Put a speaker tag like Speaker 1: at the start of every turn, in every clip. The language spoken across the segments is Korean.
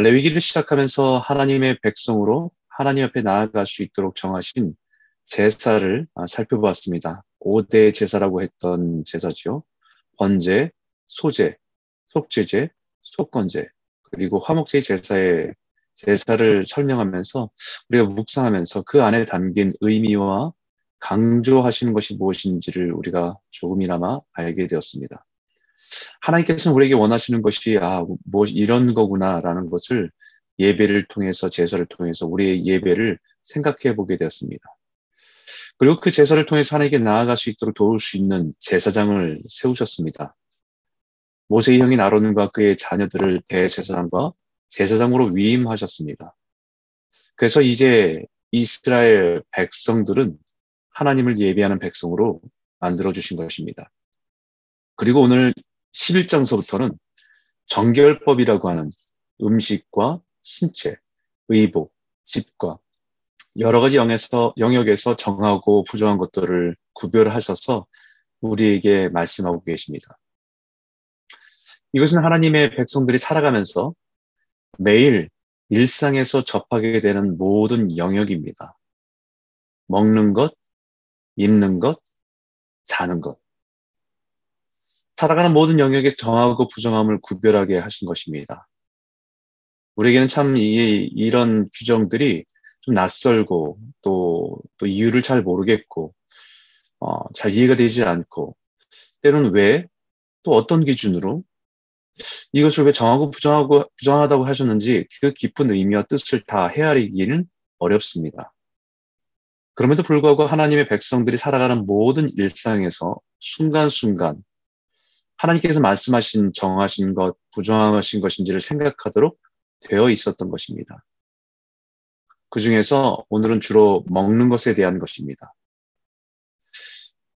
Speaker 1: 레위기를 시작하면서 하나님의 백성으로 하나님 앞에 나아갈 수 있도록 정하신 제사를 아, 살펴보았습니다. 5대 제사라고 했던 제사지요. 번제, 소제, 속죄제, 속건제, 그리고 화목제의 제사의 제사를 설명하면서 우리가 묵상하면서 그 안에 담긴 의미와 강조하시는 것이 무엇인지를 우리가 조금이나마 알게 되었습니다. 하나님께서는 우리에게 원하시는 것이 아, 뭐 이런 거구나라는 것을 예배를 통해서 제사를 통해서 우리의 예배를 생각해 보게 되었습니다. 그리고 그 제사를 통해서 하나님께 나아갈 수 있도록 도울 수 있는 제사장을 세우셨습니다. 모세의 형인 아론과 그의 자녀들을 대제사장과 제사장으로 위임하셨습니다. 그래서 이제 이스라엘 백성들은 하나님을 예배하는 백성으로 만들어 주신 것입니다. 그리고 오늘 11장서부터는 정결법이라고 하는 음식과 신체, 의복, 집과 여러 가지 영에서, 영역에서 정하고 부정한 것들을 구별하셔서 우리에게 말씀하고 계십니다. 이것은 하나님의 백성들이 살아가면서 매일 일상에서 접하게 되는 모든 영역입니다. 먹는 것, 입는 것, 자는 것. 살아가는 모든 영역에 정하고 부정함을 구별하게 하신 것입니다. 우리에게는 참 이, 이런 규정들이 좀 낯설고 또, 또 이유를 잘 모르겠고, 어, 잘 이해가 되지 않고, 때로는 왜, 또 어떤 기준으로 이것을 왜 정하고 부정하고 부정하다고 하셨는지 그 깊은 의미와 뜻을 다 헤아리기는 어렵습니다. 그럼에도 불구하고 하나님의 백성들이 살아가는 모든 일상에서 순간순간 하나님께서 말씀하신 정하신 것, 부정하신 것인지를 생각하도록 되어 있었던 것입니다. 그 중에서 오늘은 주로 먹는 것에 대한 것입니다.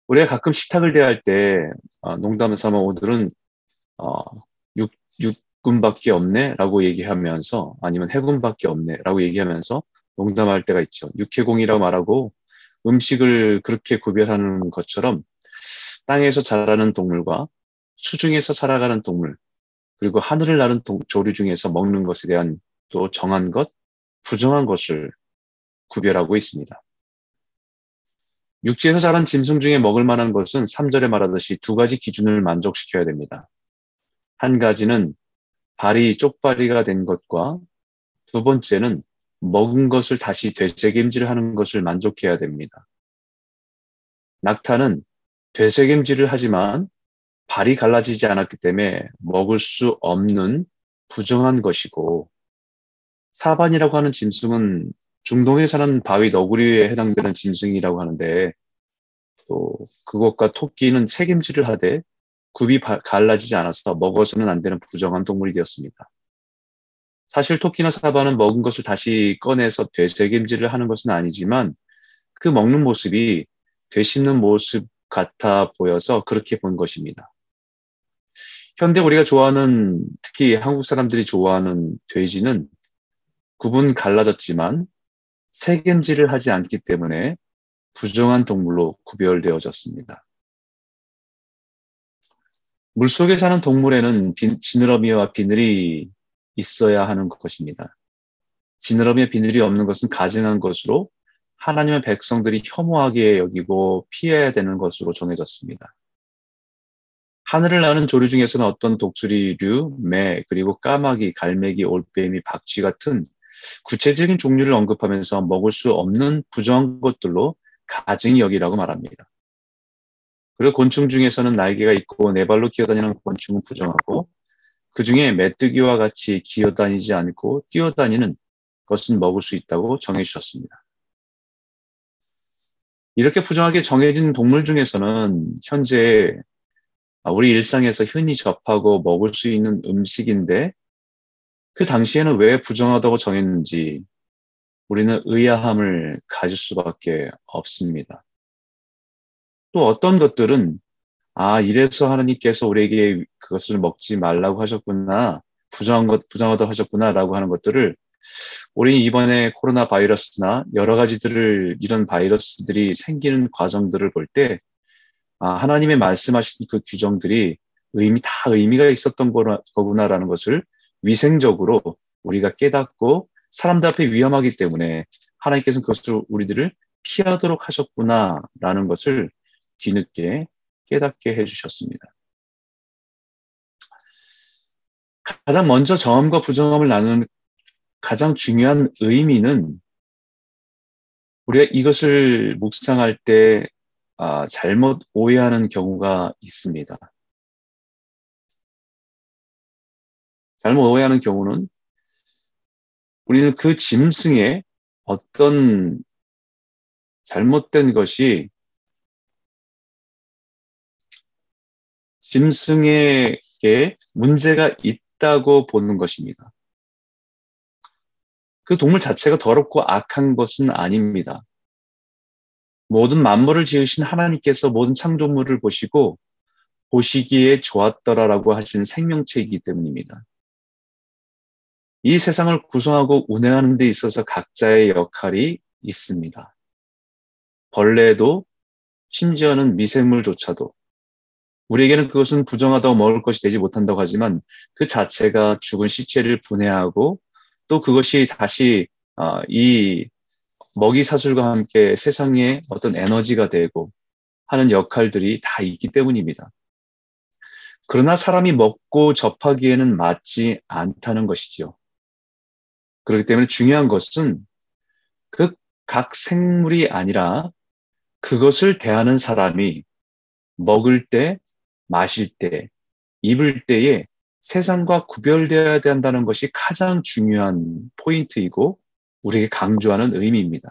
Speaker 1: 우리가 가끔 식탁을 대할 때 어, 농담을 삼아 오늘은 어, 육, 육군밖에 없네 라고 얘기하면서 아니면 해군밖에 없네 라고 얘기하면서 농담할 때가 있죠. 육해공이라고 말하고 음식을 그렇게 구별하는 것처럼 땅에서 자라는 동물과 수중에서 살아가는 동물, 그리고 하늘을 나는 동, 조류 중에서 먹는 것에 대한 또 정한 것, 부정한 것을 구별하고 있습니다. 육지에서 자란 짐승 중에 먹을 만한 것은 3절에 말하듯이 두 가지 기준을 만족시켜야 됩니다. 한 가지는 발이 쪽발이가 된 것과 두 번째는 먹은 것을 다시 되새김질을 하는 것을 만족해야 됩니다. 낙타는 되새김질을 하지만 발이 갈라지지 않았기 때문에 먹을 수 없는 부정한 것이고 사반이라고 하는 짐승은 중동에 사는 바위 너구리에 해당되는 짐승이라고 하는데 또 그것과 토끼는 책임질을 하되 굽이 갈라지지 않아서 먹어서는 안 되는 부정한 동물이 되었습니다. 사실 토끼나 사바는 먹은 것을 다시 꺼내서 되새김질을 하는 것은 아니지만 그 먹는 모습이 되씹는 모습 같아 보여서 그렇게 본 것입니다. 현대 우리가 좋아하는 특히 한국 사람들이 좋아하는 돼지는 구분 갈라졌지만 색임질을 하지 않기 때문에 부정한 동물로 구별되어졌습니다. 물속에 사는 동물에는 지느러미와 비늘이 있어야 하는 것입니다. 지느러미와 비늘이 없는 것은 가증한 것으로 하나님의 백성들이 혐오하게 여기고 피해야 되는 것으로 정해졌습니다. 하늘을 나는 조류 중에서는 어떤 독수리류, 매, 그리고 까마귀, 갈매기, 올빼미, 박쥐 같은 구체적인 종류를 언급하면서 먹을 수 없는 부정한 것들로 가증이 여기라고 말합니다. 그리고 곤충 중에서는 날개가 있고 네 발로 기어다니는 곤충은 부정하고 그 중에 메뚜기와 같이 기어다니지 않고 뛰어다니는 것은 먹을 수 있다고 정해주셨습니다. 이렇게 부정하게 정해진 동물 중에서는 현재 아, 우리 일상에서 흔히 접하고 먹을 수 있는 음식인데 그 당시에는 왜 부정하다고 정했는지 우리는 의아함을 가질 수밖에 없습니다. 또 어떤 것들은 아, 이래서 하나님께서 우리에게 그것을 먹지 말라고 하셨구나, 부정한 것, 부정하다 하셨구나 라고 하는 것들을 우리 이번에 코로나 바이러스나 여러 가지들을 이런 바이러스들이 생기는 과정들을 볼 때 아, 하나님의 말씀하신 그 규정들이 의미, 다 의미가 있었던 거구나라는 것을 위생적으로 우리가 깨닫고 사람들 앞에 위험하기 때문에 하나님께서는 그것을 우리들을 피하도록 하셨구나라는 것을 뒤늦게 깨닫게 해주셨습니다. 가장 먼저 정함과 부정함을 나누는 가장 중요한 의미는 우리가 이것을 묵상할 때 아, 잘못 오해하는 경우가 있습니다. 잘못 오해하는 경우는 우리는 그 짐승의 어떤 잘못된 것이 짐승에게 문제가 있다고 보는 것입니다. 그 동물 자체가 더럽고 악한 것은 아닙니다. 모든 만물을 지으신 하나님께서 모든 창조물을 보시고 보시기에 좋았더라라고 하신 생명체이기 때문입니다. 이 세상을 구성하고 운행하는 데 있어서 각자의 역할이 있습니다. 벌레도 심지어는 미생물조차도 우리에게는 그것은 부정하다고 먹을 것이 되지 못한다고 하지만 그 자체가 죽은 시체를 분해하고 또 그것이 다시 어, 이 먹이 사슬과 함께 세상에 어떤 에너지가 되고 하는 역할들이 다 있기 때문입니다. 그러나 사람이 먹고 접하기에는 맞지 않다는 것이죠. 그렇기 때문에 중요한 것은 그 각 생물이 아니라 그것을 대하는 사람이 먹을 때, 마실 때, 입을 때에 세상과 구별되어야 된다는 것이 가장 중요한 포인트이고 우리에게 강조하는 의미입니다.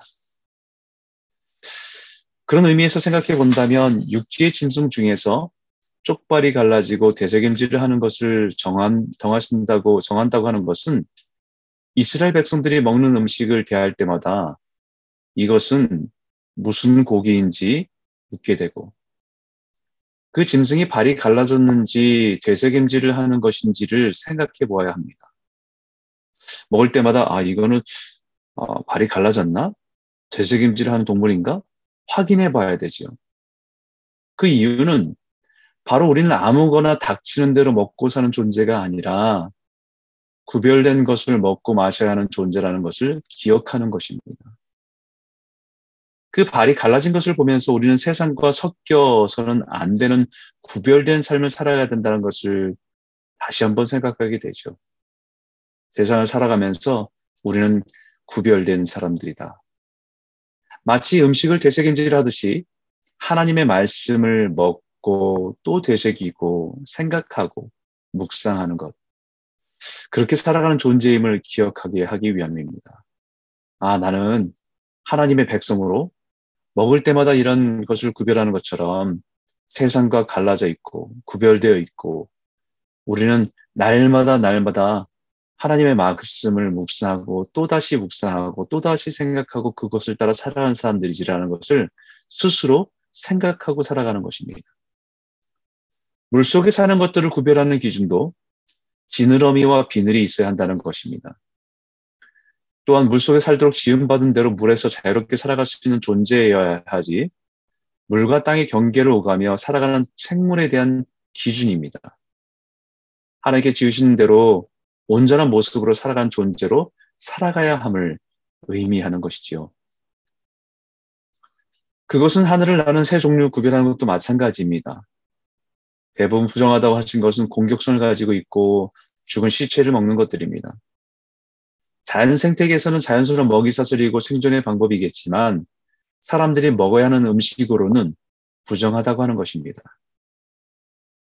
Speaker 1: 그런 의미에서 생각해 본다면 육지의 짐승 중에서 쪽발이 갈라지고 대세김질을 하는 것을 정한, 정하신다고, 정한다고 하는 것은 이스라엘 백성들이 먹는 음식을 대할 때마다 이것은 무슨 고기인지 묻게 되고 그 짐승이 발이 갈라졌는지 되새김질을 하는 것인지를 생각해 보아야 합니다. 먹을 때마다 아 이거는 어, 발이 갈라졌나? 되새김질을 하는 동물인가? 확인해 봐야 되지요. 그 이유는 바로 우리는 아무거나 닥치는 대로 먹고 사는 존재가 아니라 구별된 것을 먹고 마셔야 하는 존재라는 것을 기억하는 것입니다. 그 발이 갈라진 것을 보면서 우리는 세상과 섞여서는 안 되는 구별된 삶을 살아야 된다는 것을 다시 한번 생각하게 되죠. 세상을 살아가면서 우리는 구별된 사람들이다. 마치 음식을 되새김질 하듯이 하나님의 말씀을 먹고 또 되새기고 생각하고 묵상하는 것. 그렇게 살아가는 존재임을 기억하게 하기 위함입니다. 아, 나는 하나님의 백성으로 먹을 때마다 이런 것을 구별하는 것처럼 세상과 갈라져 있고 구별되어 있고 우리는 날마다 날마다 하나님의 말씀을 묵상하고 또다시 묵상하고 또다시 생각하고 그것을 따라 살아가는 사람들이지라는 것을 스스로 생각하고 살아가는 것입니다. 물속에 사는 것들을 구별하는 기준도 지느러미와 비늘이 있어야 한다는 것입니다. 또한 물속에 살도록 지음받은 대로 물에서 자유롭게 살아갈 수 있는 존재여야 하지 물과 땅의 경계를 오가며 살아가는 생물에 대한 기준입니다. 하나님께 지으신 대로 온전한 모습으로 살아가는 존재로 살아가야 함을 의미하는 것이지요. 그것은 하늘을 나는 새 종류 구별하는 것도 마찬가지입니다. 대부분 부정하다고 하신 것은 공격성을 가지고 있고 죽은 시체를 먹는 것들입니다. 자연 생태계에서는 자연스러운 먹이 사슬이고 생존의 방법이겠지만 사람들이 먹어야 하는 음식으로는 부정하다고 하는 것입니다.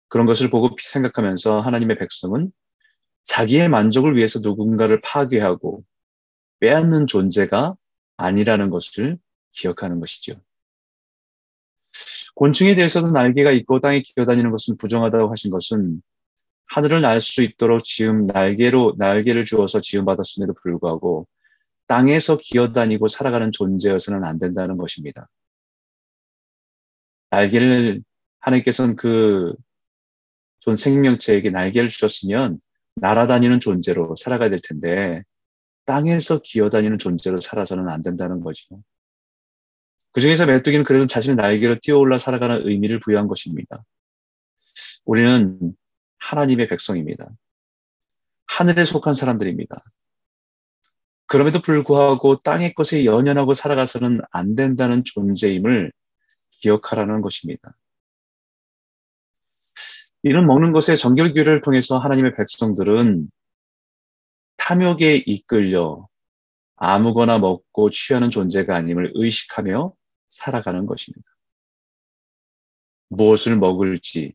Speaker 1: 그런 것을 보고 생각하면서 하나님의 백성은 자기의 만족을 위해서 누군가를 파괴하고 빼앗는 존재가 아니라는 것을 기억하는 것이죠. 곤충에 대해서도 날개가 있고 땅에 기어다니는 것은 부정하다고 하신 것은 하늘을 날 수 있도록 지음 날개로 날개를 주어서 지음 받았음에도 불구하고 땅에서 기어다니고 살아가는 존재여서는 안 된다는 것입니다. 날개를 하나님께서는 그 존 생명체에게 날개를 주셨으면 날아다니는 존재로 살아가야 될 텐데 땅에서 기어다니는 존재로 살아서는 안 된다는 거죠. 그 중에서 메뚜기는 그래도 자신의 날개로 뛰어올라 살아가는 의미를 부여한 것입니다. 우리는 하나님의 백성입니다. 하늘에 속한 사람들입니다. 그럼에도 불구하고 땅의 것에 연연하고 살아가서는 안 된다는 존재임을 기억하라는 것입니다. 이런 먹는 것의 정결규를 통해서 하나님의 백성들은 탐욕에 이끌려 아무거나 먹고 취하는 존재가 아님을 의식하며 살아가는 것입니다. 무엇을 먹을지,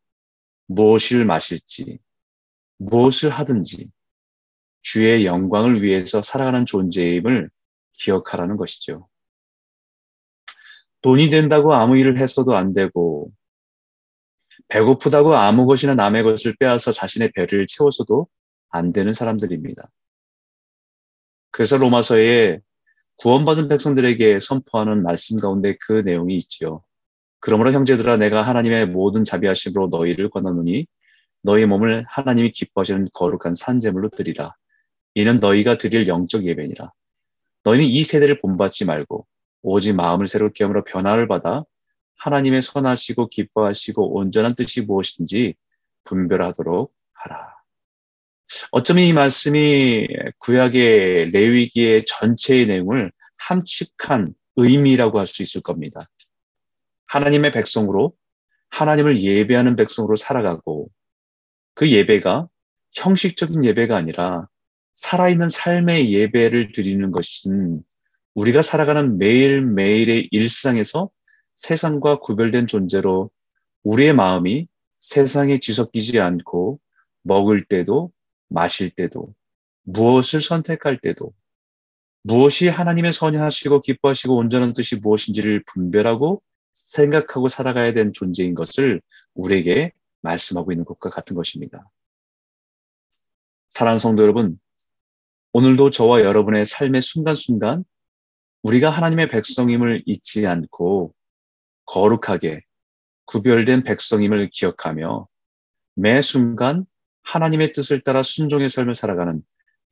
Speaker 1: 무엇을 마실지, 무엇을 하든지 주의 영광을 위해서 살아가는 존재임을 기억하라는 것이죠. 돈이 된다고 아무 일을 했어도 안 되고 배고프다고 아무 것이나 남의 것을 빼앗아 자신의 배를 채워서도 안 되는 사람들입니다. 그래서 로마서에 구원받은 백성들에게 선포하는 말씀 가운데 그 내용이 있지요. 그러므로 형제들아 내가 하나님의 모든 자비하심으로 너희를 권하노니 너희 몸을 하나님이 기뻐하시는 거룩한 산재물로 드리라. 이는 너희가 드릴 영적 예배니라. 너희는 이 세대를 본받지 말고 오직 마음을 새롭게 함으로 변화를 받아 하나님의 선하시고 기뻐하시고 온전한 뜻이 무엇인지 분별하도록 하라. 어쩌면 이 말씀이 구약의 레위기의 전체의 내용을 함축한 의미라고 할 수 있을 겁니다. 하나님의 백성으로 하나님을 예배하는 백성으로 살아가고 그 예배가 형식적인 예배가 아니라 살아있는 삶의 예배를 드리는 것은 우리가 살아가는 매일매일의 일상에서 세상과 구별된 존재로 우리의 마음이 세상에 뒤섞이지 않고 먹을 때도 마실 때도 무엇을 선택할 때도 무엇이 하나님의 선하시고 기뻐하시고 온전한 뜻이 무엇인지를 분별하고 생각하고 살아가야 되는 존재인 것을 우리에게 말씀하고 있는 것과 같은 것입니다. 사랑하는 성도 여러분, 오늘도 저와 여러분의 삶의 순간순간 우리가 하나님의 백성임을 잊지 않고 거룩하게 구별된 백성임을 기억하며 매 순간 하나님의 뜻을 따라 순종의 삶을 살아가는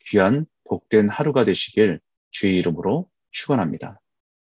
Speaker 1: 귀한 복된 하루가 되시길 주의 이름으로 축원합니다.